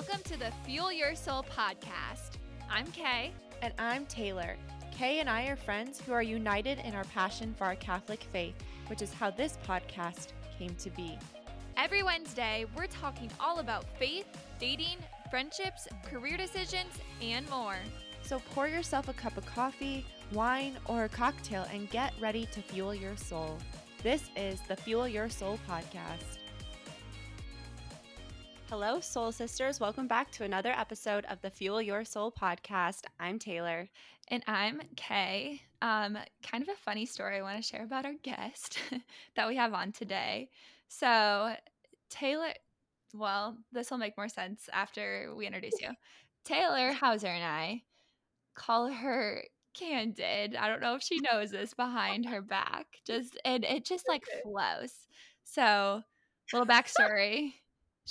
Welcome to the Fuel Your Soul podcast. I'm Kay. And I'm Taylor. Kay and I are friends who are united in our passion for our Catholic faith, which is how this podcast came to be. Every Wednesday, we're talking all about faith, dating, friendships, career decisions, and more. So pour yourself a cup of coffee, wine, or a cocktail and get ready to fuel your soul. This is the Fuel Your Soul podcast. Hello, Soul Sisters. Welcome back to another episode of the Fuel Your Soul podcast. I'm Taylor. And I'm Kay. Um, kind of a funny story I want to share about our guest that we have on today. So, Taylor, well, this will make more sense after we introduce you. Taylor Hauser and I call her Candid. I don't know if she knows this behind her back. Just and it just like flows. So, little backstory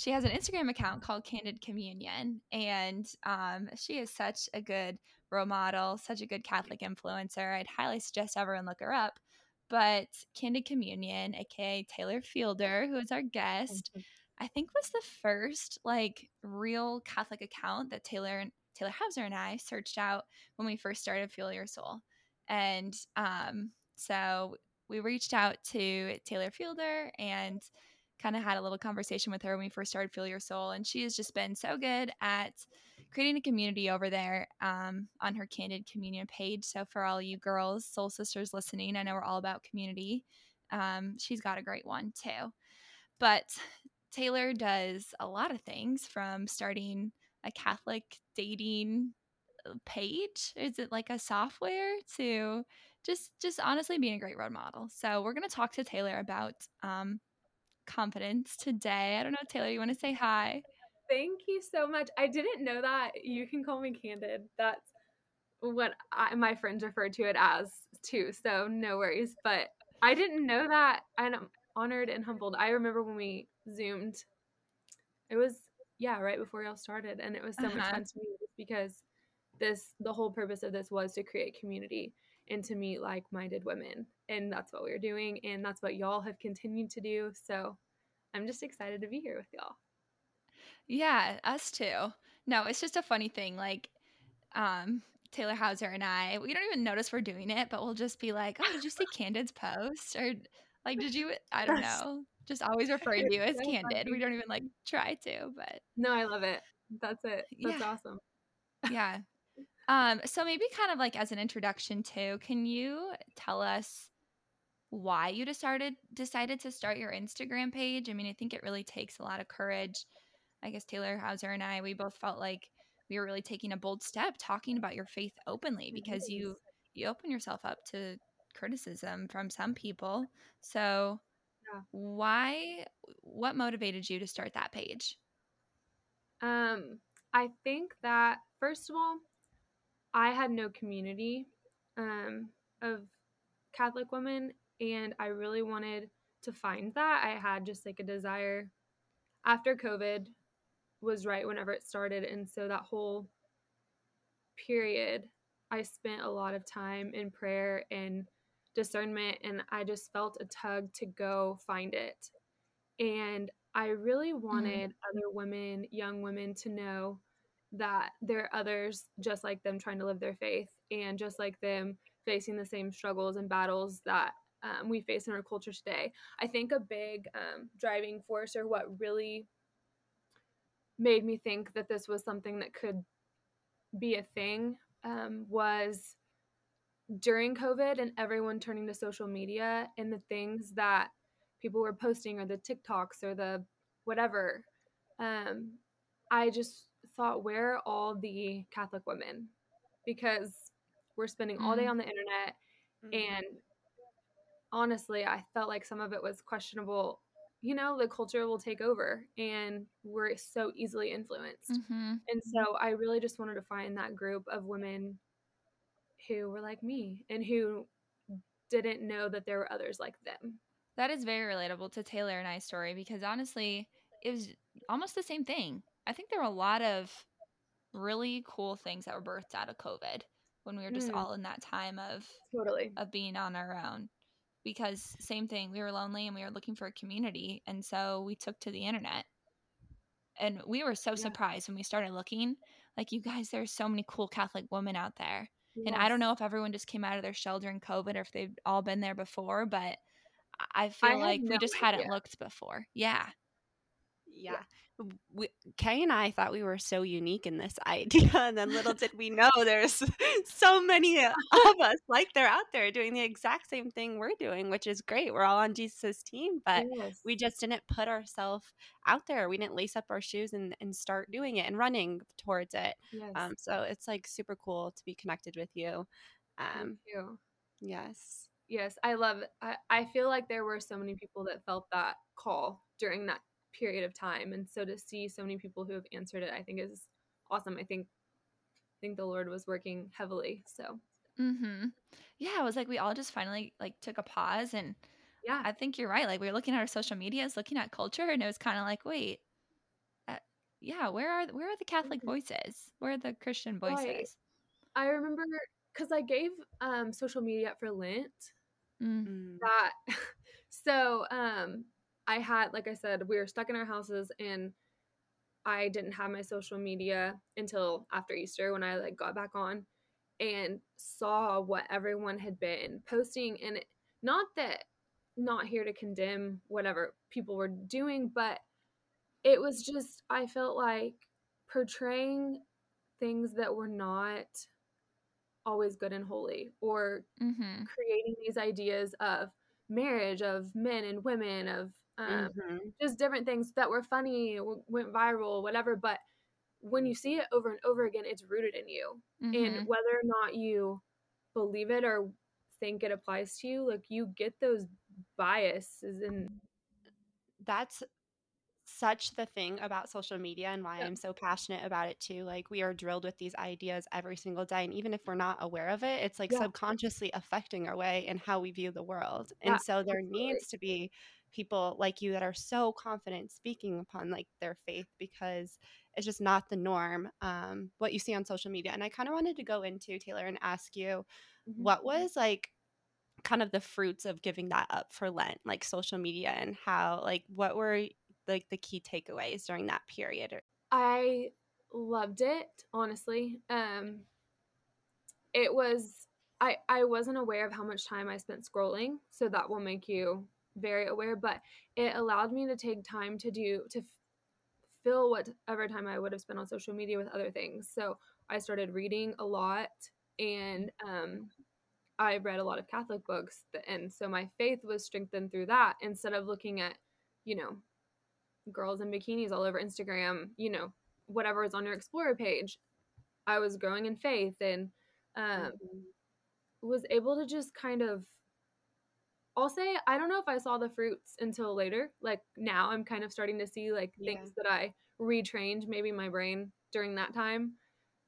she has an Instagram account called Candid Communion, and um, she is such a good role model, such a good Catholic influencer. I'd highly suggest everyone look her up. But Candid Communion, aka Taylor Fielder, who is our guest, mm-hmm. I think was the first like real Catholic account that Taylor Taylor Hauser and I searched out when we first started Fuel Your Soul, and um, so we reached out to Taylor Fielder and kind of had a little conversation with her when we first started Fuel Your Soul, and she has just been so good at creating a community over there um, on her Candid Communion page. So for all you girls, soul sisters listening, I know we're all about community. Um, she's got a great one too. But Taylor does a lot of things from starting a Catholic dating uh, page is it like a software to just just honestly being a great role model so we're going to talk to taylor about um, confidence today. I don't know, Taylor, you want to say hi? Thank you so much. I didn't know that. You can call me Candid. That's what I, my friends refer to it as too. So no worries. But I didn't know that. I'm honored and humbled. I remember when we zoomed. It was yeah, right before y'all started, and it was so uh-huh. much fun to me because this the whole purpose of this was to create community and to meet like-minded women and that's what we are doing and that's what y'all have continued to do so i'm just excited to be here with y'all. Yeah us too. No it's just a funny thing like um taylor hauser and i we don't even notice we're doing it but we'll just be like oh did you see candid's post? Or like did you i don't know just always referring to you as so candid. Funny. we don't even like try to but no i love it. That's it. That's yeah. awesome. Yeah. Um, so maybe kind of like as an introduction too, can you tell us why you decided decided to start your Instagram page? I mean, I think it really takes a lot of courage. I guess Taylor Hauser and I, we both felt like we were really taking a bold step talking about your faith openly because you you open yourself up to criticism from some people. So yeah. why what motivated you to start that page? Um, I think that first of all, I had no community um, of Catholic women, and I really wanted to find that. I had just like a desire after COVID was right whenever it started. And so that whole period, I spent a lot of time in prayer and discernment, and I just felt a tug to go find it. And I really mm-hmm. wanted mm-hmm. other women, young women, to know that there are others just like them trying to live their faith and just like them facing the same struggles and battles that um, we face in our culture today. I think a big um, driving force or what really made me think that this was something that could be a thing um, was during COVID and everyone turning to social media and the things that people were posting or the TikToks or the whatever. Um, I just thought, where are all the Catholic women? Because we're spending all day mm-hmm. on the internet. Mm-hmm. And honestly, I felt like some of it was questionable. You know, the culture will take over and we're so easily influenced. Mm-hmm. And so I really just wanted to find that group of women who were like me and who didn't know that there were others like them. That is very relatable to Taylor and I's story because honestly, it was almost the same thing. I think there were a lot of really cool things that were birthed out of COVID when we were just mm. all in that time of totally of being on our own. Because same thing, we were lonely and we were looking for a community, and so we took to the internet. and we were so Yeah. surprised when we started looking. Like, you guys, there's so many cool Catholic women out there. And I don't know if everyone just came out of their shell during COVID or if they've all been there before, but I- feel I like we just idea. hadn't looked before. Yeah. Yeah. We, Kay and I thought we were so unique in this idea, and then little did we know there's so many of us like they're out there doing the exact same thing we're doing, which is great. We're all on Jesus' team, but Yes. we just didn't put ourselves out there. We didn't lace up our shoes and, and start doing it and running towards it. yes. Um, so it's like super cool to be connected with you. Um, you. yes. Yes, I love it. I, I feel like there were so many people that felt that call during that period of time. And so to see so many people who have answered it, I think is awesome. I think I think the Lord was working heavily. So Mm-hmm. Yeah, it was like we all just finally like took a pause and yeah. I think you're right. Like we were looking at our social medias, looking at culture, and it was kind of like, wait, uh, yeah, where are where are the Catholic Mhm. voices? Where are the Christian Right. voices? I remember because I gave um social media for Lent Mm. Mm. that so um I had like I said, we were stuck in our houses and I didn't have my social media until after Easter when I like got back on and saw what everyone had been posting and it, not that not here to condemn whatever people were doing but it was just I felt like portraying things that were not always good and holy or Mm-hmm. creating these ideas of marriage of men and women of um, Mhm. just different things that were funny w- went viral whatever but when you see it over and over again it's rooted in you Mm-hmm. and whether or not you believe it or think it applies to you like you get those biases and that's such the thing about social media and why Yeah. I'm so passionate about it too. Like we are drilled with these ideas every single day and even if we're not aware of it, it's like Yeah. subconsciously affecting our way and how we view the world. Yeah, and so there absolutely. needs to be people like you that are so confident speaking upon like their faith because it's just not the norm um what you see on social media. And I kind of wanted to go into Taylor and ask you Mhm. what was like kind of the fruits of giving that up for Lent, like social media and how like what were like the key takeaways during that period? I loved it, honestly. Um it was I I wasn't aware of how much time I spent scrolling, so that will make you very aware, but it allowed me to take time to do to f- fill whatever time I would have spent on social media with other things. So I started reading a lot and um I read a lot of Catholic books and so my faith was strengthened through that instead of looking at, you know, girls in bikinis all over Instagram, you know, whatever is on your Explorer page. I was growing in faith and um, was able to just kind of. I'll say I don't know if I saw the fruits until later. Like now, I'm kind of starting to see like Yeah. things that I retrained maybe my brain during that time.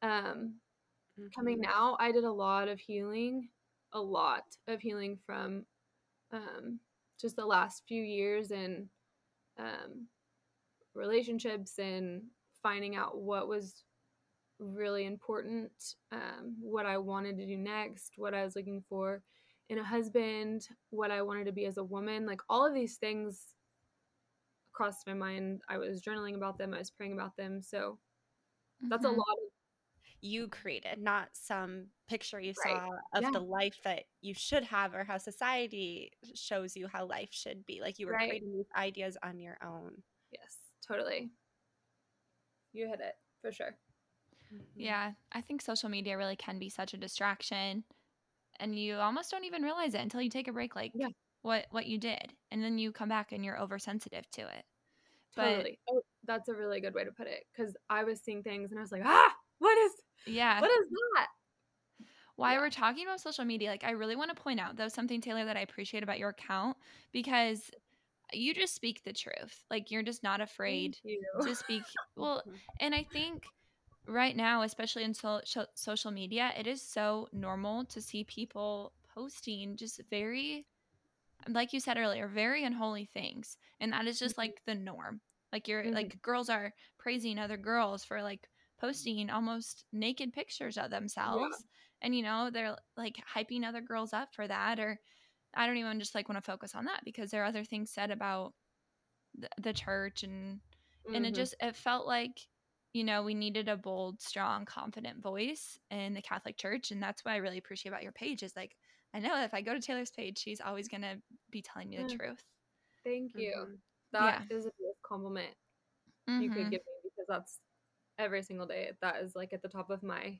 Um, coming Mhm. now, I did a lot of healing, a lot of healing from um, just the last few years and um, relationships and finding out what was really important, um, what I wanted to do next, what I was looking for in a husband, what I wanted to be as a woman. Like all of these things crossed my mind. I was journaling about them, I was praying about them. So that's a Mhm. lot of You created, not some picture you Right. saw of Yeah. the life that you should have or how society shows you how life should be. Like you were Right. creating these ideas on your own. yes, totally. You hit it for sure. Mhm. Yeah, I think social media really can be such a distraction, and you almost don't even realize it until you take a break, like Yeah. what what you did, and then you come back and you're oversensitive to it. But- Totally. oh, that's a really good way to put it because I was seeing things and I was like, ah, what is Yeah, what is that? Why Yeah. we're talking about social media, like I really want to point out though something Taylor that I appreciate about your account because you just speak the truth. Like you're just not afraid to speak. Well, and I think right now, especially in so- social media, it is so normal to see people posting just very, like you said earlier, very unholy things, and that is just Mhm. like the norm. Like you're Mhm. like girls are praising other girls for like posting almost naked pictures of themselves, and you know they're like hyping other girls up for that, or I don't even just like want to focus on that because there are other things said about the, the church and and it Mhm. just it felt like you know we needed a bold strong confident voice in the catholic church and that's what i really appreciate about your page is like i know if i go to taylor's page she's always going to be telling me the Mm. truth Thank you. Mhm. That is a biggest compliment you could Mhm. give me because that's every single day. That is like at the top of my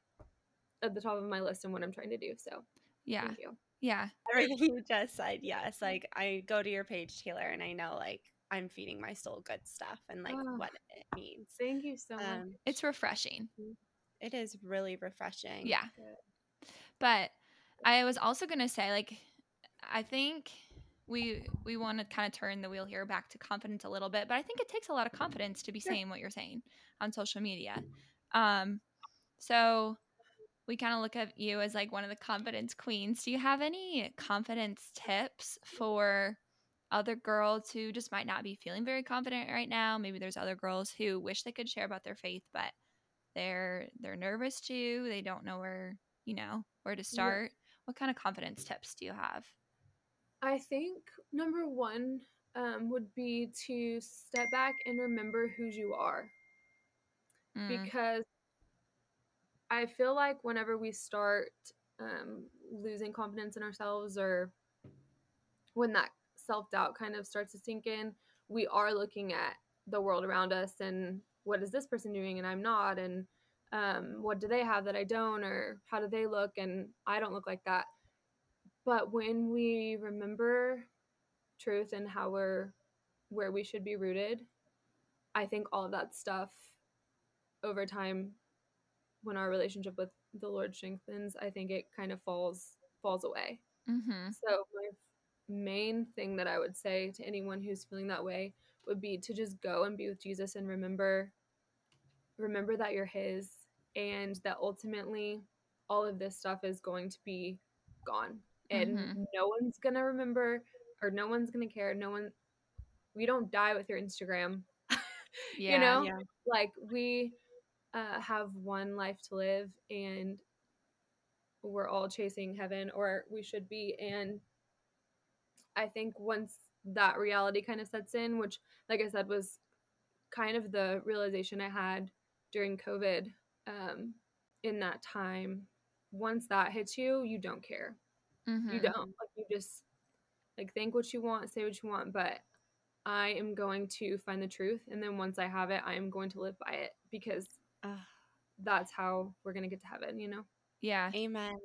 at the top of my list and what I'm trying to do. So yeah thank you. yeah Everything you just said, yes. Like I go to your page, Taylor, and I know like I'm feeding my soul good stuff and like Ah. what it means. Thank you so much. Um, it's refreshing it is really refreshing. yeah Good. but i was also going to say like i think we we want to kind of turn the wheel here back to confidence a little bit but i think it takes a lot of confidence to be Sure. saying what you're saying on social media um so we kind of look at you as like one of the confidence queens do you have any confidence tips for other girls who just might not be feeling very confident right now. Maybe there's other girls who wish they could share about their faith but they're they're nervous too. they don't know where you know where to start. What kind of confidence tips do you have? I think number one um, would be to step back and remember whose you are. Mm, because I feel like whenever we start um, losing confidence in ourselves or when that self doubt kind of starts to sink in, we are looking at the world around us and what is this person doing and I'm not, and um, what do they have that I don't, or how do they look and I don't look like that. But when we remember truth and how we're where we should be rooted, I think all of that stuff over time when our relationship with the Lord strengthens, I think it kind of falls falls away. mm-hmm. So my main thing that I would say to anyone who's feeling that way would be to just go and be with Jesus and remember remember that you're his and that ultimately all of this stuff is going to be gone and Mhm. no one's going to remember or no one's going to care no one we don't die with your Instagram yeah you know Yeah. like we uh, have one life to live and we're all chasing heaven or we should be and i think once that reality kind of sets in which like i said was kind of the realization i had during covid um, in that time once that hits you you don't care you Mhm. don't like you just like think what you want say what you want but i am going to find the truth and then once i have it i am going to live by it because Ugh. that's how we're going to get to heaven you know yeah Amen.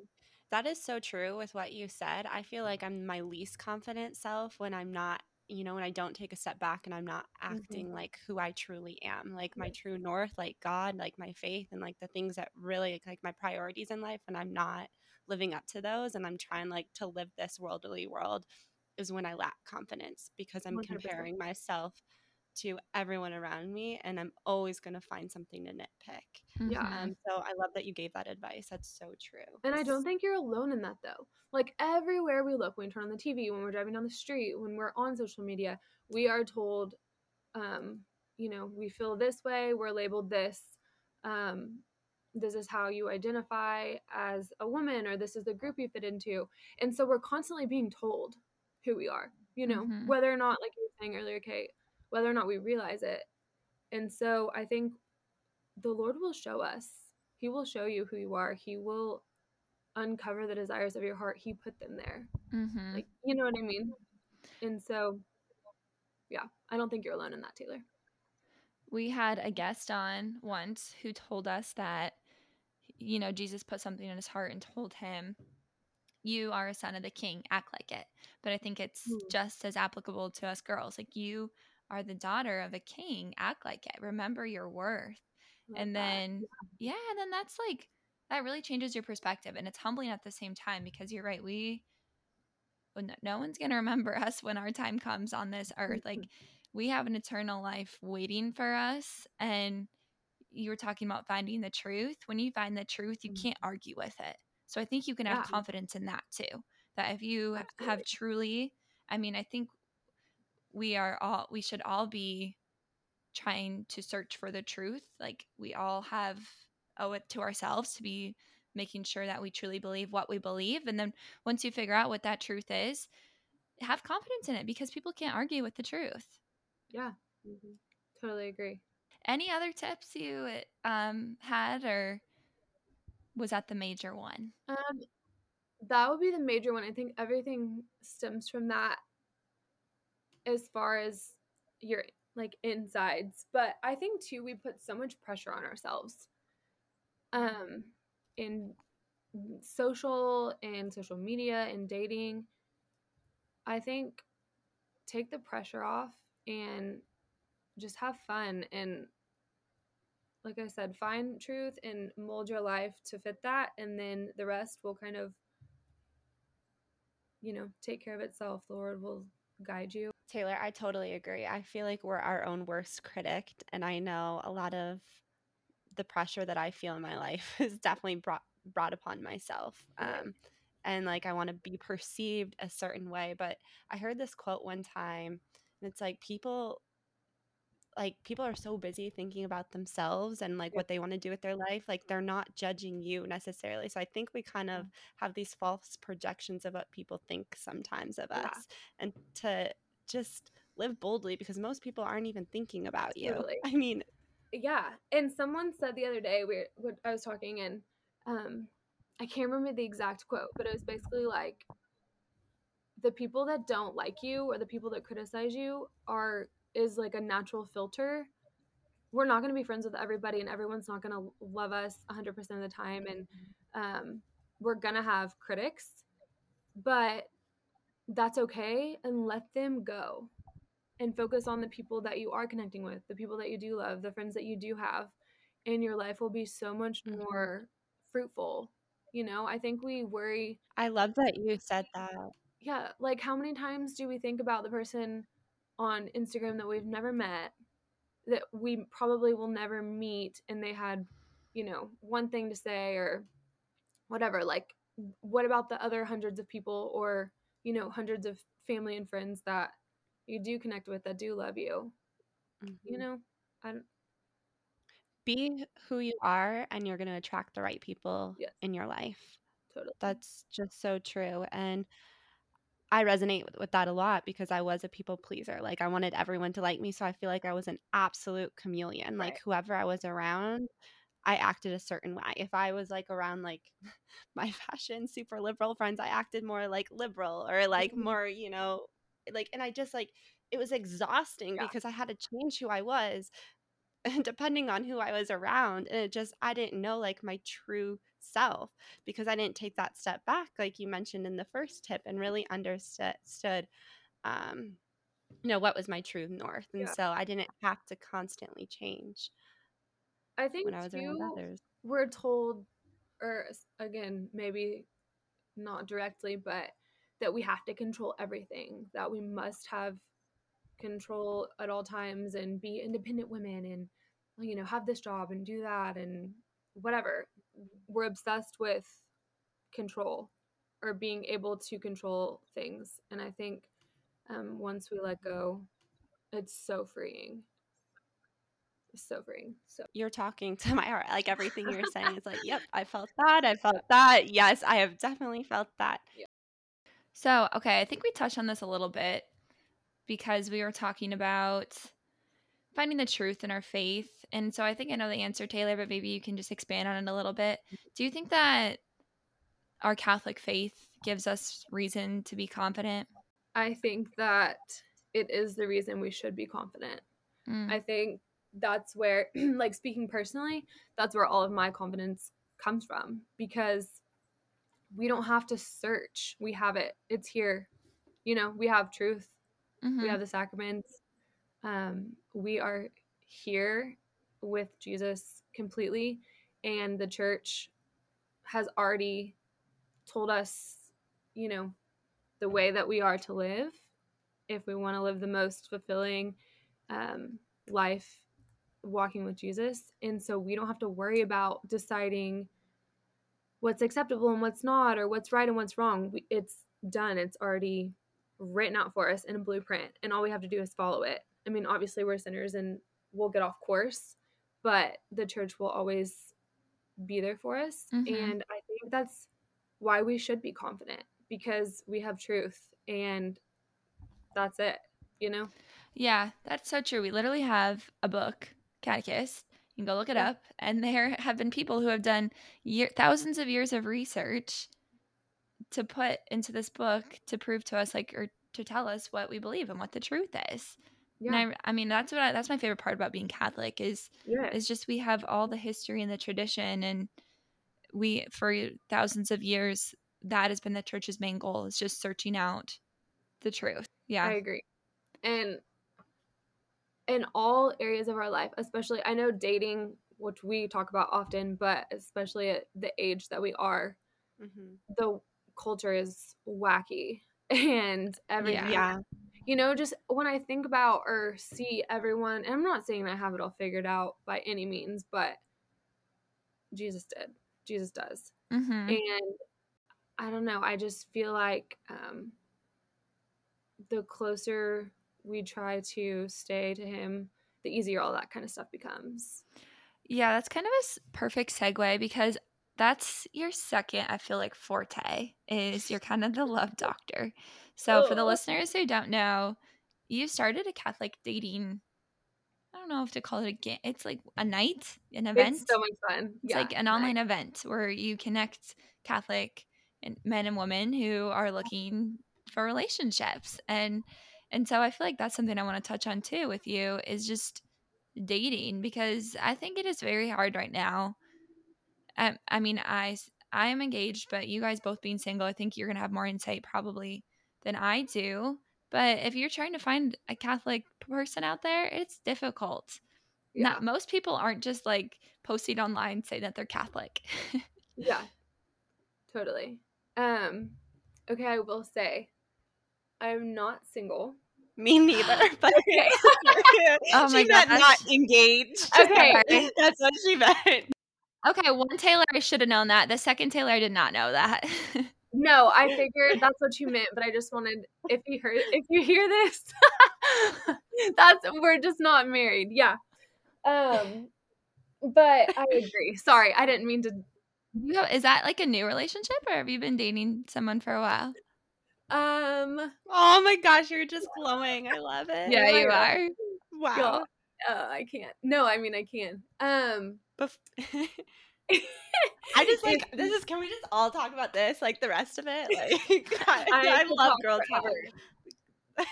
That is so true with what you said. I feel like I'm my least confident self when I'm not, you know, when I don't take a step back and I'm not acting like who I truly am, like my true north, like God, like my faith, and like the things that really like my priorities in life. And I'm not living up to those, and I'm trying like to live this worldly world, is when I lack confidence because I'm 100%. comparing myself to everyone around me, and I'm always going to find something to nitpick. Yeah. Mhm. Um, so I love that you gave that advice. That's so true. And I don't think you're alone in that though. Like everywhere we look, when we turn on the TV, when we're driving down the street, when we're on social media, we are told, um, you know, we feel this way, we're labeled this. Um, this is how you identify as a woman, or this is the group you fit into. And so we're constantly being told who we are, you know, Mhm. whether or not, like you were saying earlier, Kate, whether or not we realize it. And so I think the Lord will show us. He will show you who you are. He will uncover the desires of your heart. He put them there. Mhm. Like, you know what I mean? And so, yeah, I don't think you're alone in that, Taylor. we had a guest on once who told us that you know jesus put something in his heart and told him you are a son of the king act like it but i think it's Hmm. just as applicable to us girls like you are the daughter of a king act like it remember your worth and that. then yeah and then that's like that really changes your perspective and it's humbling at the same time because you're right we oh, no, no one's going to remember us when our time comes on this earth like we have an eternal life waiting for us and you were talking about finding the truth when you find the truth you can't mm-hmm. argue with it so i think you can have Yeah. confidence in that too that if you have truly i mean i think we are all we should all be trying to search for the truth like we all have owe it to ourselves to be making sure that we truly believe what we believe and then once you figure out what that truth is have confidence in it because people can't argue with the truth yeah. Mhm. Totally agree. Any other tips you um, had, or was that the major one? Um, that would be the major one. I think everything stems from that as far as your like insides. But I think too we put so much pressure on ourselves. Um in social and social media and dating. I think take the pressure off and just have fun and like I said, find truth and mold your life to fit that and then the rest will kind of you know, take care of itself. The Lord will guide you. Taylor, I totally agree. I feel like we're our own worst critic. And I know a lot of the pressure that I feel in my life is definitely brought brought upon myself. Um, and like I want to be perceived a certain way. But I heard this quote one time, and it's like people like people are so busy thinking about themselves and like what they want to do with their life like they're not judging you necessarily so i think we kind of have these false projections of what people think sometimes of Yeah. us and to just live boldly because most people aren't even thinking about Totally. you i mean Yeah. And someone said the other day we we I was talking and um I can't remember the exact quote, but it was basically like the people that don't like you or the people that criticize you are is like a natural filter. We're not going to be friends with everybody and everyone's not going to love us 100% of the time and um we're going to have critics. But that's okay and let them go and focus on the people that you are connecting with, the people that you do love, the friends that you do have, and your life will be so much Mhm. more fruitful. You know, I think we worry, i love that you said that yeah, like how many times do we think about the person on Instagram that we've never met, that we probably will never meet, and they had, you know, one thing to say or whatever. Like, what about the other hundreds of people or, you know, hundreds of family and friends that you do connect with that do love you? You Mhm. know, I don't, be who you are and you're going to attract the right people Yes. in your life totally. That's just so true. And I resonate with, with that a lot because I was a people pleaser. Like I wanted everyone to like me. So I feel like I was an absolute chameleon. Like whoever I was around, I acted a certain way. If I was like around like my fashion super liberal friends, I acted more like liberal or like Mhm. more, you know, like and I just like it was exhausting Yeah. because I had to change who I was depending on who I was around. And it just, I didn't know like my true self because I didn't take that step back, like you mentioned in the first tip, and really understood, um, you know, what was my true north. And Yeah. so I didn't have to constantly change I think when I was around others. we're told, or again, maybe not directly, but that we have to control everything, that we must have control at all times and be independent women and, you know, have this job and do that and whatever. We're obsessed with control or being able to control things. And I think um, once we let go, it's so freeing. It's so You're talking to my heart. Like everything you're saying is like, yep, I felt that. I felt that. Yes, I have definitely felt that. So, okay, I think we touched on this a little bit because we were talking about finding the truth in our faith. And so I think I know the answer, Taylor, but maybe you can just expand on it a little bit. Do you think that our Catholic faith gives us reason to be confident? I think that it is the reason we should be confident. Mm. I think that's where, like speaking personally, that's where all of my confidence comes from because we don't have to search. We have it. It's here. You know, we have truth. Mhm. We have the sacraments. Um, we are here with Jesus completely, and the church has already told us, you know, the way that we are to live if we want to live the most fulfilling um, life walking with Jesus. And so we don't have to worry about deciding what's acceptable and what's not, or what's right and what's wrong. We, it's done, it's already written out for us in a blueprint. And all we have to do is follow it. I mean, obviously, we're sinners and we'll get off course, but the church will always be there for us. Mhm. And I think that's why we should be confident because we have truth and that's it. you know? Yeah, that's so true. We literally have a book, Catechism. You can go look it Yeah. up. And there have been people who have done year, thousands of years of research to put into this book to prove to us, like, or to tell us what we believe and what the truth is. Yeah. And I, I mean, that's what I, that's my favorite part about being Catholic is yeah. is just we have all the history and the tradition, and we for thousands of years that has been the church's main goal is just searching out the truth. Yeah. I agree. And in all areas of our life, especially I know dating, which we talk about often, but especially at the age that we are, Mhm. the culture is wacky and everything. Yeah. You know, just when I think about or see everyone, and I'm not saying I have it all figured out by any means, but Jesus did. Jesus does. mm-hmm. And I don't know, I just feel like um, the closer we try to stay to him, the easier all that kind of stuff becomes. Yeah, that's kind of a perfect segue because that's your second, I feel like, forte is you're kind of the love doctor. So, for the Oh. listeners who don't know, you started a Catholic dating. I don't know if to call it a game. It's like a night, an event. It's so much fun. It's yeah, like an online event where you connect Catholic and men and women who are looking for relationships. And and so I feel like that's something I want to touch on too with you is just dating because I think it is very hard right now. I, I mean, I I am engaged, but you guys both being single, I think you're gonna have more insight probably than I do. But if you're trying to find a Catholic person out there, it's difficult. Yeah, Not most people aren't just like posting online saying that they're Catholic. yeah, totally. Um, okay, I will say, I'm not single. Me neither. But Okay. Oh my she meant gosh. not engaged. Okay. That's what she meant. okay, one Taylor, I should have known that. The second Taylor, I did not know that. No, I figured that's what you meant, but I just wanted if you heard if you hear this, that's we're just not married. Yeah. Um but I agree. Sorry, I didn't mean to You know, is that like a new relationship, or have you been dating someone for a while? Um Oh my gosh, you're just glowing. I love it. Yeah, you are. Wow. uh, I can't. No, I mean I can. Um Bef- I just like this is. Can we just all talk about this? Like the rest of it. Like I, I, could love girl talk.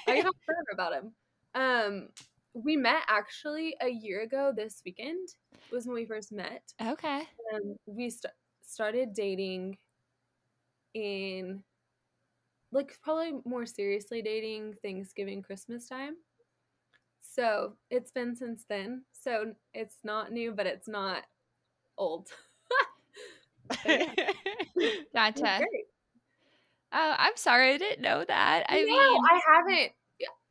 I talk forever about him. Um we met actually a year ago this weekend was when we first met. Okay. um, we st- started dating in like probably more seriously dating Thanksgiving Christmas time. So it's been since then. So it's not new, but it's not old. It's Gotcha. Oh, I'm sorry, I didn't know that. I no, mean, I haven't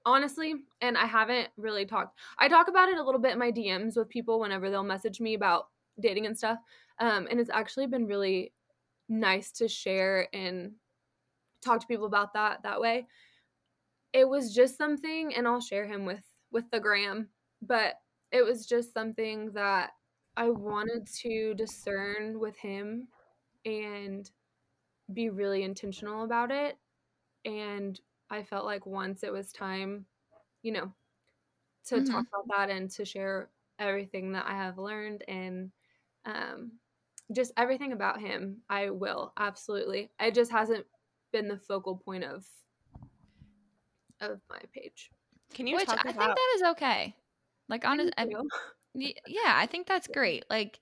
honestly, and I haven't really talked. I talk about it a little bit in my DMs with people whenever they'll message me about dating and stuff. Um, and it's actually been really nice to share and talk to people about that that way. It was just something, and I'll share him with with the gram, but it was just something that I wanted to discern with him and be really intentional about it. And I felt like once it was time, you know, to Mhm. talk about that and to share everything that I have learned and um, just everything about him, I will absolutely. It just hasn't been the focal point of of my page. Can you which I think that is okay. Like, honest, I- Thank you. y- yeah, I think that's great. Like,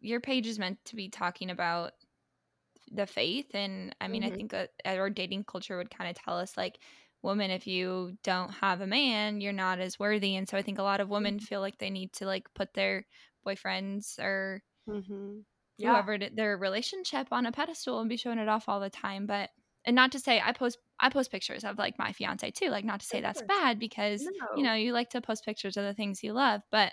your page is meant to be talking about the faith, and I mean, I Mhm. think that our dating culture would kind of tell us like, woman, if you don't have a man, you're not as worthy. And so I think a lot of women feel like they need to like put their boyfriends or Mhm. Yeah. whoever their relationship on a pedestal and be showing it off all the time. But and not to say I post I post pictures of like my fiance too. Like not to say that's bad because you know you like to post pictures of the things you love, but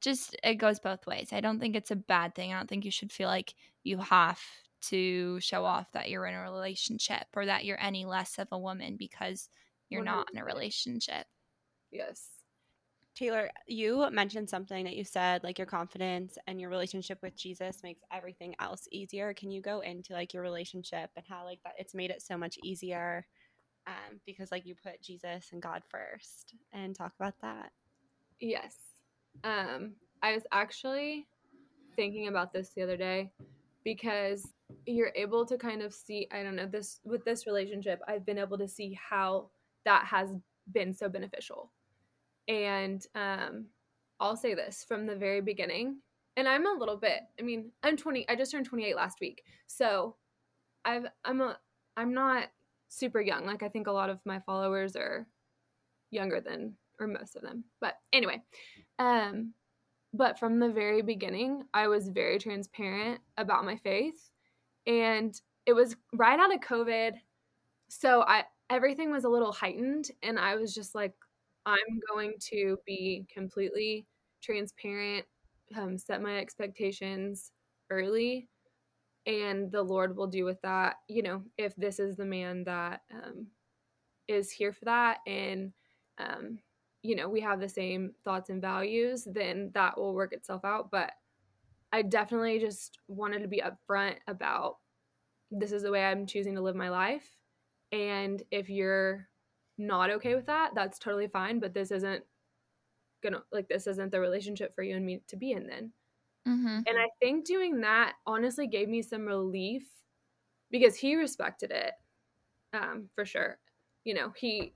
just it goes both ways. I don't think it's a bad thing. I don't think you should feel like you have to show off that you're in a relationship or that you're any less of a woman because you're not in a relationship. Yes. Taylor, you mentioned something that you said, like your confidence and your relationship with Jesus makes everything else easier. Can you go into like your relationship and how like that it's made it so much easier um, because like you put Jesus and God first and talk about that. Yes. Um, I was actually thinking about this the other day because you're able to kind of see, I don't know, this with this relationship, I've been able to see how that has been so beneficial. And um, I'll say this from the very beginning, and I'm a little bit, I mean, I'm 20, I just turned 28 last week. So I've, I'm a, I'm not super young. Like I think a lot of my followers are younger than, or most of them. But anyway, um, but from the very beginning, I was very transparent about my faith. And it was right out of COVID. So I everything was a little heightened and I was just like I'm going to be completely transparent, um, set my expectations early, and the Lord will do with that. You know, if this is the man that um, is here for that and um, you know, we have the same thoughts and values, then that will work itself out. But I definitely just wanted to be upfront about this is the way I'm choosing to live my life. And if you're not okay with that, that's totally fine. But this isn't gonna, like, this isn't the relationship for you and me to be in then. Mm-hmm. And I think doing that honestly gave me some relief because he respected it um, for sure. You know, he,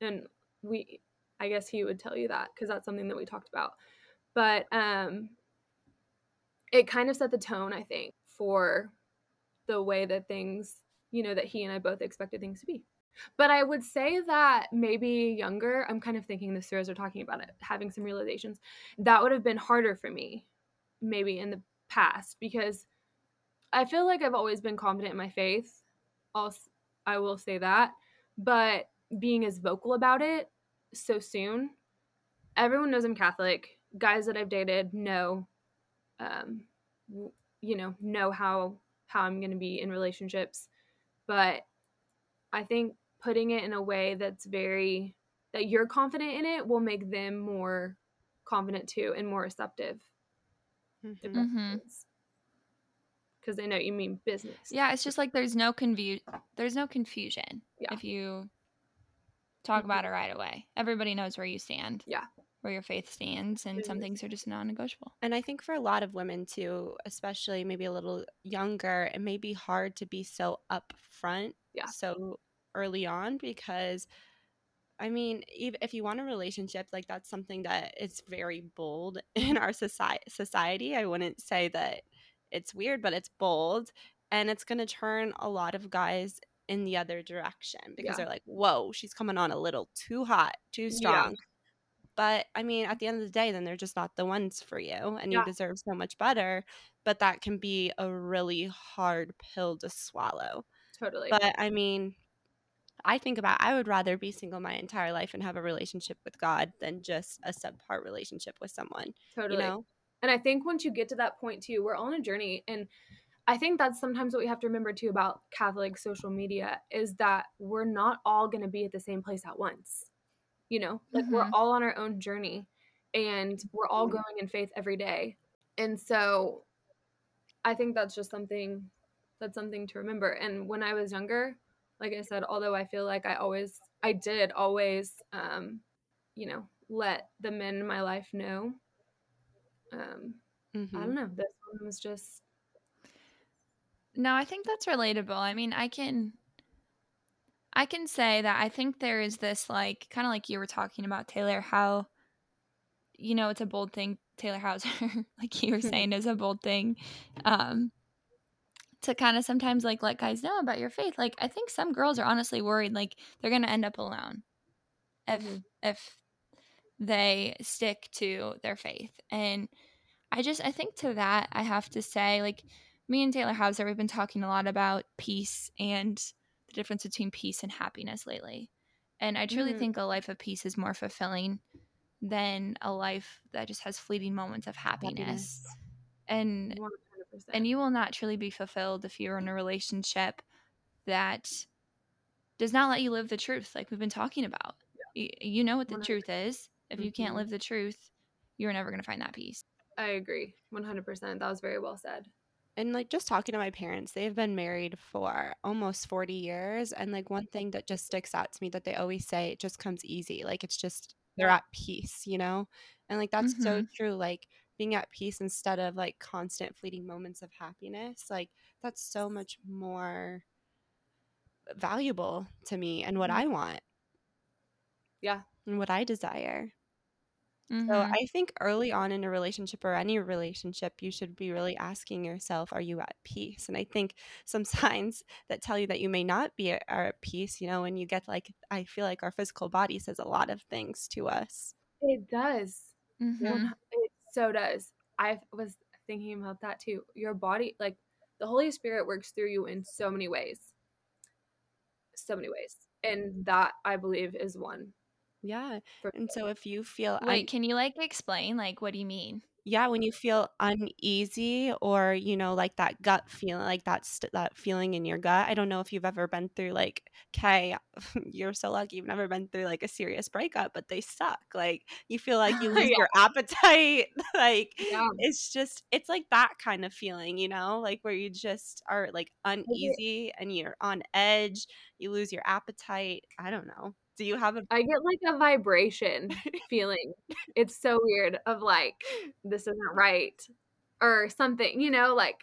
and we I guess he would tell you that because that's something that we talked about. But um it kind of set the tone, I think, for the way that things, you know, that he and I both expected things to be. But I would say that maybe younger, I'm kind of thinking this through as we're talking about it, having some realizations, that would have been harder for me maybe in the past because I feel like I've always been confident in my faith. I'll, I will say that. But being as vocal about it so soon. Everyone knows I'm Catholic. Guys that I've dated know, um, you know, know how how I'm going to be in relationships. But I think putting it in a way that's very that you're confident in it will make them more confident too and more receptive. Mm-hmm. Because they know you mean business. Yeah, it's just like there's no confu- there's no confusion Yeah. if you talk about it right away. Everybody knows where you stand. Yeah. Where your faith stands, and some Mhm. things are just non negotiable. And I think for a lot of women too, especially maybe a little younger, it may be hard to be so upfront Yeah. so early on because I mean, if you want a relationship, like that's something that is very bold in our society. Society, I wouldn't say that it's weird, but it's bold, and it's going to turn a lot of guys in the other direction because Yeah. they're like, "Whoa, she's coming on a little too hot, too strong." But I mean, at the end of the day, then they're just not the ones for you, and Yeah. you deserve so much better. But that can be a really hard pill to swallow. Totally. But I mean, I think about I would rather be single my entire life and have a relationship with God than just a subpart relationship with someone. totally. You know? And I think once you get to that point too, we're on a journey. And I think that's sometimes what we have to remember too about Catholic social media is that we're not all going to be at the same place at once. You know, like we're Mhm. all on our own journey and we're all Mhm. growing in faith every day. And so I think that's just something that's something to remember. And when I was younger, like I said, although I feel like I always I did always um, you know, let the men in my life know um I Mhm. don't know. This one was just No, I think that's relatable. I mean, I can I can say that I think there is this like kind of like you were talking about Taylor how you know, it's a bold thing Taylor Hauser like you were saying is a bold thing um to kind of sometimes like let guys know about your faith. Like I think some girls are honestly worried like they're going to end up alone if Mhm. if they stick to their faith. And I just I think to that I have to say like me and Taylor Hauser we've been talking a lot about peace and the difference between peace and happiness lately. And I truly Mhm. think a life of peace is more fulfilling than a life that just has fleeting moments of happiness. And 100%. And you will not truly be fulfilled if you're in a relationship that does not let you live the truth like we've been talking about. You, you know what the 100%. truth is. If you can't Mhm. live the truth, you're never going to find that peace. I agree. 100%. That was very well said. and like just talking to my parents, they've been married for almost 40 years. And like one thing that just sticks out to me that they always say, it just comes easy. Like it's just, they're at peace, you know? And like that's so Mhm. true. Like being at peace instead of like constant fleeting moments of happiness, like that's so much more valuable to me and what Mhm. I want Yeah. and what I desire. So Mhm. I think early on in a relationship or any relationship, you should be really asking yourself, are you at peace? And I think some signs that tell you that you may not be at, are at peace, you know, when you get like, I feel like our physical body says a lot of things to us. It does. Mhm. One- It so does. I was thinking about that too. Your body, like the Holy Spirit works through you in so many ways. So many ways. And that I believe is one. Yeah. For And so if you feel, un- Wait, can you like explain? Like, what do you mean? Yeah, when you feel uneasy or, you know, like that gut feeling, like that, st- that feeling in your gut. I don't know if you've ever been through like, okay, you're so lucky you've never been through like a serious breakup, but they suck. Like you feel like you lose Yeah. your appetite. like Yeah. it's just, it's like that kind of feeling, you know, like where you just are like uneasy and you're on edge, you lose your appetite. I don't know. Do you have a I get like a vibration feeling. It's so weird of like, this isn't right or something, you know, like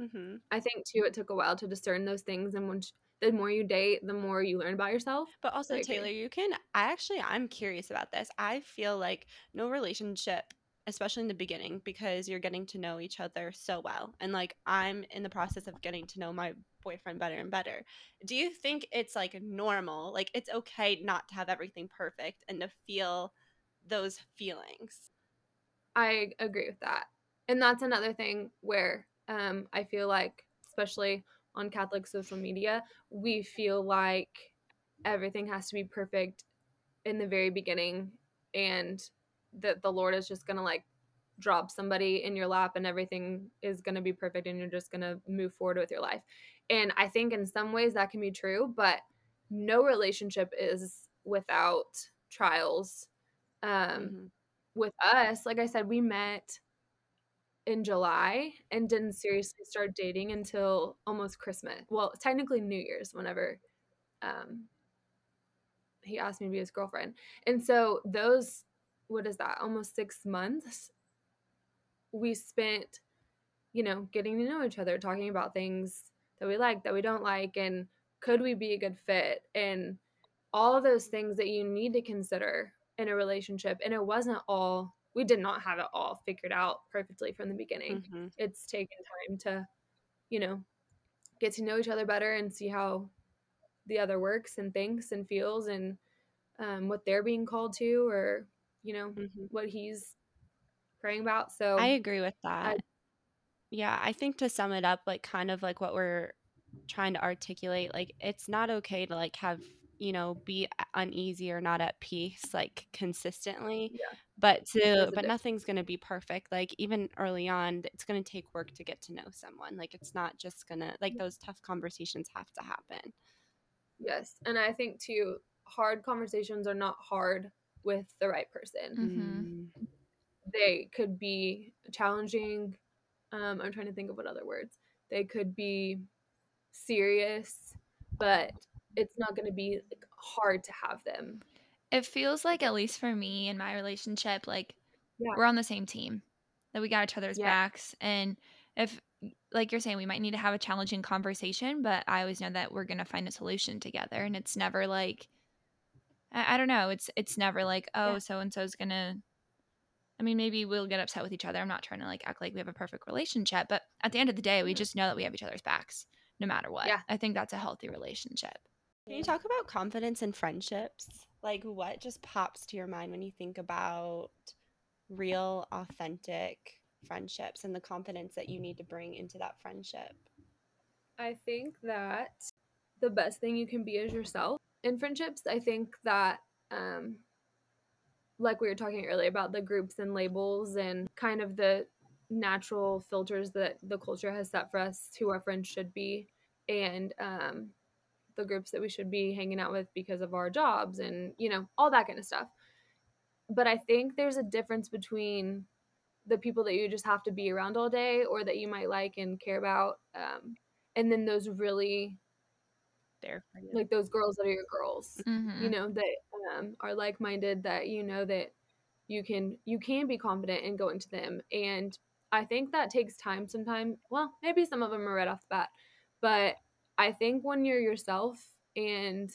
hmm I think too, it took a while to discern those things. And when the more you date, the more you learn about yourself. But also, agree. Taylor, you can. I actually, I'm curious about this. I feel like no relationship, especially in the beginning, because you're getting to know each other so well. And like, I'm in the process of getting to know my boyfriend better and better. Do you think it's like normal? Like, it's okay not to have everything perfect and to feel those feelings? I agree with that. And that's another thing where um, I feel like, especially on Catholic social media, we feel like everything has to be perfect in the very beginning and that the Lord is just going to like drop somebody in your lap and everything is going to be perfect and you're just going to move forward with your life. And I think in some ways that can be true, but no relationship is without trials. Um, Mhm. with us, like I said, we met in July and didn't seriously start dating until almost Christmas. Well, technically New Year's, whenever um, he asked me to be his girlfriend. And so those, what is that, almost six months, we spent, you know, getting to know each other, talking about things that we like, that we don't like, and could we be a good fit, and all of those things that you need to consider in a relationship. And it wasn't all, we did not have it all figured out perfectly from the beginning. Mhm. It's taken time to, you know, get to know each other better and see how the other works and thinks and feels and um, what they're being called to or, you know, Mhm. what he's praying about. So I agree with that. yeah, I think to sum it up, like kind of like what we're trying to articulate, like it's not okay to like have, you know, be uneasy or not at peace like consistently. Yeah. But to but nothing's going to be perfect. Like even early on, it's going to take work to get to know someone. Like it's not just going to like those tough conversations have to happen. yes. And I think too, hard conversations are not hard with the right person. Mhm. Mm. They could be challenging. Um, I'm trying to think of what other words. They could be serious, but it's not going to be like, hard to have them. It feels like, at least for me in my relationship, like Yeah. we're on the same team, that we got each other's Yeah. backs. And if, like you're saying, we might need to have a challenging conversation, but I always know that we're going to find a solution together. And it's never like, I, I don't know, it's, it's never like, oh, so and so's going to, I mean, maybe we'll get upset with each other. I'm not trying to like act like we have a perfect relationship, but at the end of the day, we Mhm. just know that we have each other's backs no matter what. Yeah. I think that's a healthy relationship. Can you talk about confidence in friendships? Like what just pops to your mind when you think about real, authentic friendships and the confidence that you need to bring into that friendship? I think that the best thing you can be is yourself. In friendships, I think that, um, like we were talking earlier about the groups and labels and kind of the natural filters that the culture has set for us who our friends should be and um, the groups that we should be hanging out with because of our jobs and, you know, all that kind of stuff. But I think there's a difference between the people that you just have to be around all day or that you might like and care about um, and then those really there for you. like those girls that are your girls Mhm. you know that um, are like-minded that you know that you can you can be confident in going to them and i think that takes time sometimes well maybe some of them are right off the bat but i think when you're yourself and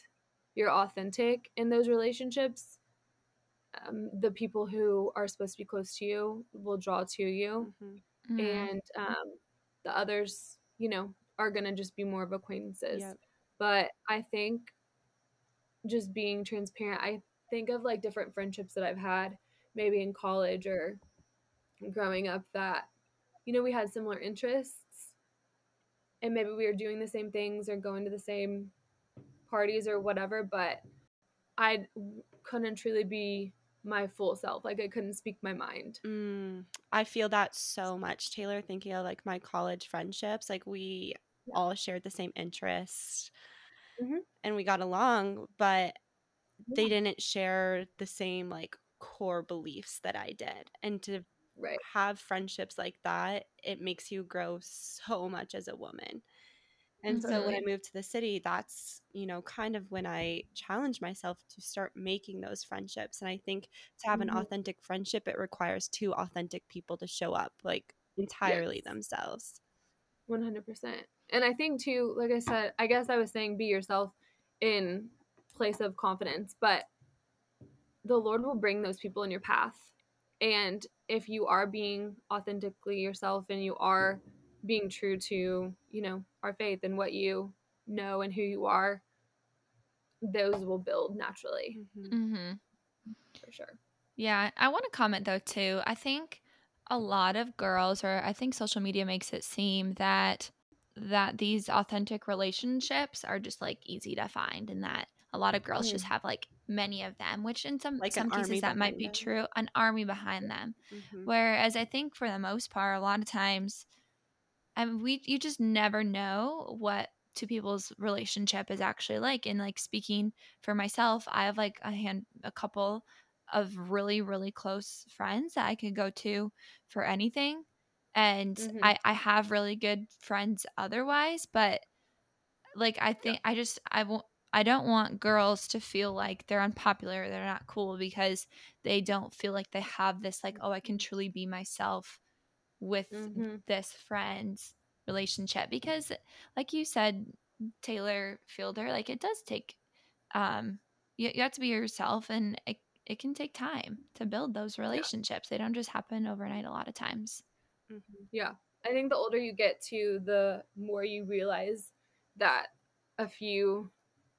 you're authentic in those relationships um, the people who are supposed to be close to you will draw to you Mhm. Mhm. and um, the others you know are going to just be more of acquaintances Yep. But i think just being transparent i think of like different friendships that i've had maybe in college or growing up that you know we had similar interests and maybe we were doing the same things or going to the same parties or whatever but i couldn't truly be my full self like i couldn't speak my mind Mm, I feel that so much, Taylor. Thinking of like my college friendships, like we all shared the same interests Mhm. and we got along, but they didn't share the same like core beliefs that I did. And to right have friendships like that, it makes you grow so much as a woman. And so when I moved to the city, that's, you know, kind of when I challenged myself to start making those friendships. And I think to have an Mhm. authentic friendship, it requires two authentic people to show up like entirely Yes. themselves. 100% and i think too like i said i guess i was saying be yourself in place of confidence but the lord will bring those people in your path and if you are being authentically yourself and you are being true to you know our faith and what you know and who you are those will build naturally Mhm. Mhm. for sure Yeah, I want to comment though too. I think a lot of girls or I think social media makes it seem that that these authentic relationships are just like easy to find and that a lot of girls just Mhm. have like many of them, which in some Like some cases that might be them. true, an army behind them. Mhm. Whereas I think for the most part, a lot of times, I mean, we you just never know what two people's relationship is actually like. And like speaking for myself, I have like a hand, a couple of really really close friends that I could go to for anything, and Mhm. I I have really good friends otherwise, but like I Yeah. think I just I won't. I don't want girls to feel like they're unpopular, they're not cool because they don't feel like they have this like, oh, I can truly be myself with Mhm. this friend's relationship because like you said Taylor Fielder like it does take um you, you have to be yourself and it, it can take time to build those relationships they don't just happen overnight a lot of times Mhm. Yeah. I think the older you get to, the more you realize that a few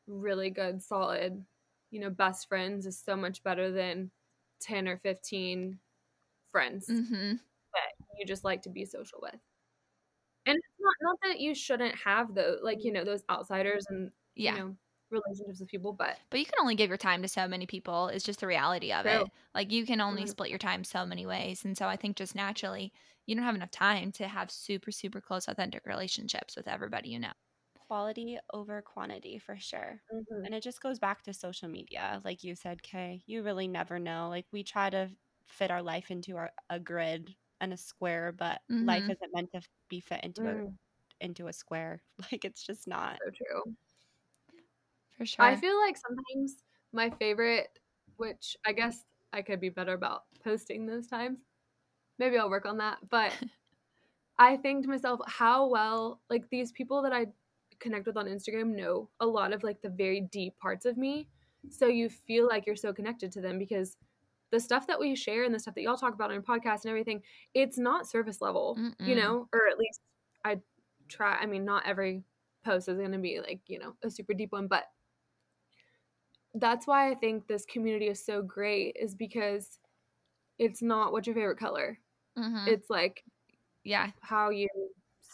really good, solid, you know, best friends is so much better than 10 or 15 friends mm-hmm that you just like to be social with. And it's not not that you shouldn't have those like, you know, those outsiders and yeah you know, relationships with people, but but you can only give your time to so many people it's just the reality of True. it like you can only 100%. split your time so many ways and so i think just naturally you don't have enough time to have super super close authentic relationships with everybody you know Quality over quantity for sure. Mhm. And it just goes back to social media. Like you said, Kay, you really never know. Like we try to fit our life into our, a grid and a square, but life Mhm. isn't meant to be fit into Mm, a into a square. Like it's just not. so true. For sure I feel like sometimes my favorite, which I guess I could be better about posting those times. Maybe I'll work on that. But I think to myself, how well, like these people that I connect with on Instagram know a lot of like the very deep parts of me. So you feel like you're so connected to them because the stuff that we share and the stuff that y'all talk about on your podcast and everything, it's not surface level, you Mm-mm. know, or at least I try. I mean, not every post is going to be like, you know, a super deep one, but that's why I think this community is so great is because it's not what's your favorite color. Mhm. It's like yeah how you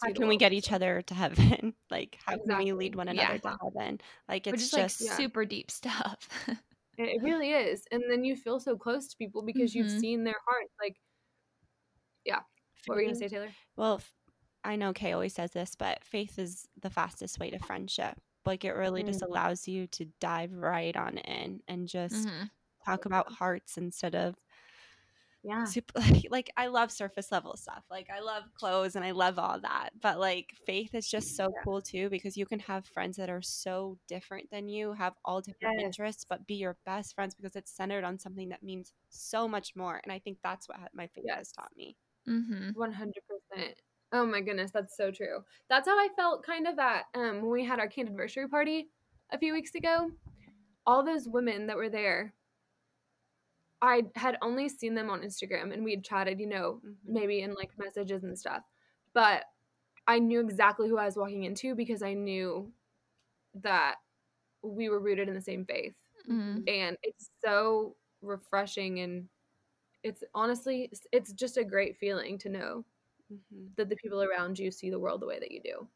How can we get each other to heaven? Like how can we lead one Yeah. another to heaven? Like it's like just yeah. super deep stuff It really is. And then you feel so close to people because you've Mhm. seen their hearts. Like, yeah. What were you going to say, Taylor? Well, I know Kay always says this, but faith is the fastest way to friendship. Like it really just Mm. allows you to dive right on in and just Mhm. talk about hearts instead of Yeah. super like, like I love surface level stuff. Like I love clothes and I love all that. But like faith is just so Yeah. cool too because you can have friends that are so different than you, have all different Yes. interests, but be your best friends because it's centered on something that means so much more. And I think that's what my faith has taught me. Mm-hmm. One hundred percent. Oh my goodness, that's so true. That's how I felt kind of at um, when we had our anniversary party a few weeks ago. All those women that were there, I had only seen them on Instagram and we had chatted, you know, maybe in like messages and stuff. But I knew exactly who I was walking into because I knew that we were rooted in the same faith. Mm-hmm. And it's so refreshing and it's honestly it's just a great feeling to know Mhm. that the people around you see the world the way that you do.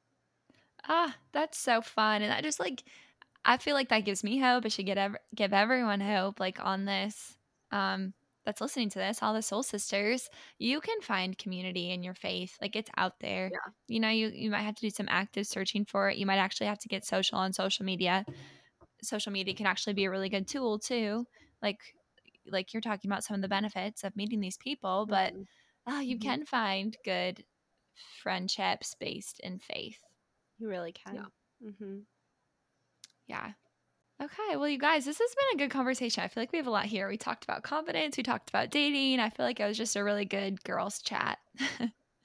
Ah, that's so fun. And that just like I feel like that gives me hope. It should get ev- give everyone hope like on this um that's listening to this, all the soul sisters, you can find community in your faith. Like it's out there. Yeah. You know, you you might have to do some active searching for it. You might actually have to get social on social media. Social media can actually be a really good tool too. Like like you're talking about some of the benefits of meeting these people, but Mhm. Oh, you Mhm. can find good friendships based in faith. You really can. Yeah. Mm-hmm. Yeah. Okay. Well, you guys, this has been a good conversation. I feel like we have a lot here. We talked about confidence, we talked about dating. I feel like it was just a really good girls' chat.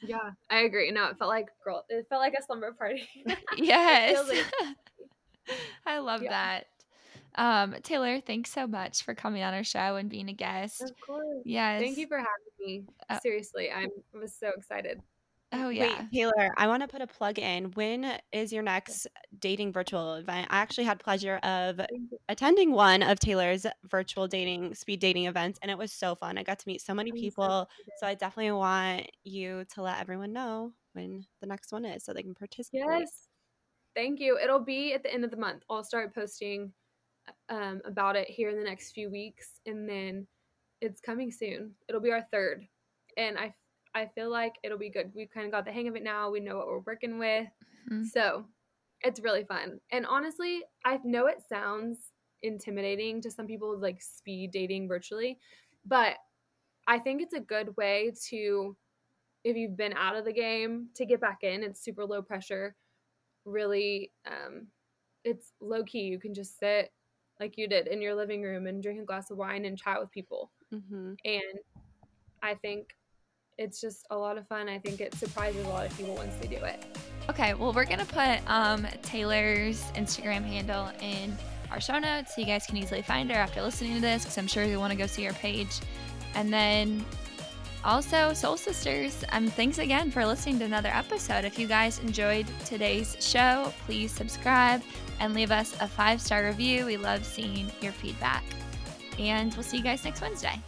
Yeah, I agree. No, it felt like girl. It felt like a slumber party. yes. like- I love Yeah. that. Um, Taylor, thanks so much for coming on our show and being a guest. of course. Yes. Thank you for having me. Uh, Seriously, I was so excited. Oh, yeah. Wait, Taylor, I want to put a plug in. When is your next dating virtual event? I actually had pleasure of attending one of Taylor's virtual dating speed dating events and it was so fun. I got to meet so many people. So I definitely want you to let everyone know when the next one is so they can participate. Yes. Thank you. It'll be at the end of the month. I'll start posting um, about it here in the next few weeks, and then it's coming soon. It'll be our third, and I I feel like it'll be good. We've kind of got the hang of it now. We know what we're working with, Mhm. so it's really fun. And honestly, I know it sounds intimidating to some people, like speed dating virtually, but I think it's a good way to if you've been out of the game to get back in. It's super low pressure really um it's low key you can just sit like you did in your living room and drink a glass of wine and chat with people. Hmm and i think it's just a lot of fun. I think it surprises a lot of people once they do it. Okay, well, we're going to put um, Taylor's Instagram handle in our show notes so you guys can easily find her after listening to this because I'm sure you want to go see her page. And then also, Soul Sisters, um, thanks again for listening to another episode. If you guys enjoyed today's show, please subscribe and leave us a five star review. We love seeing your feedback. And we'll see you guys next Wednesday.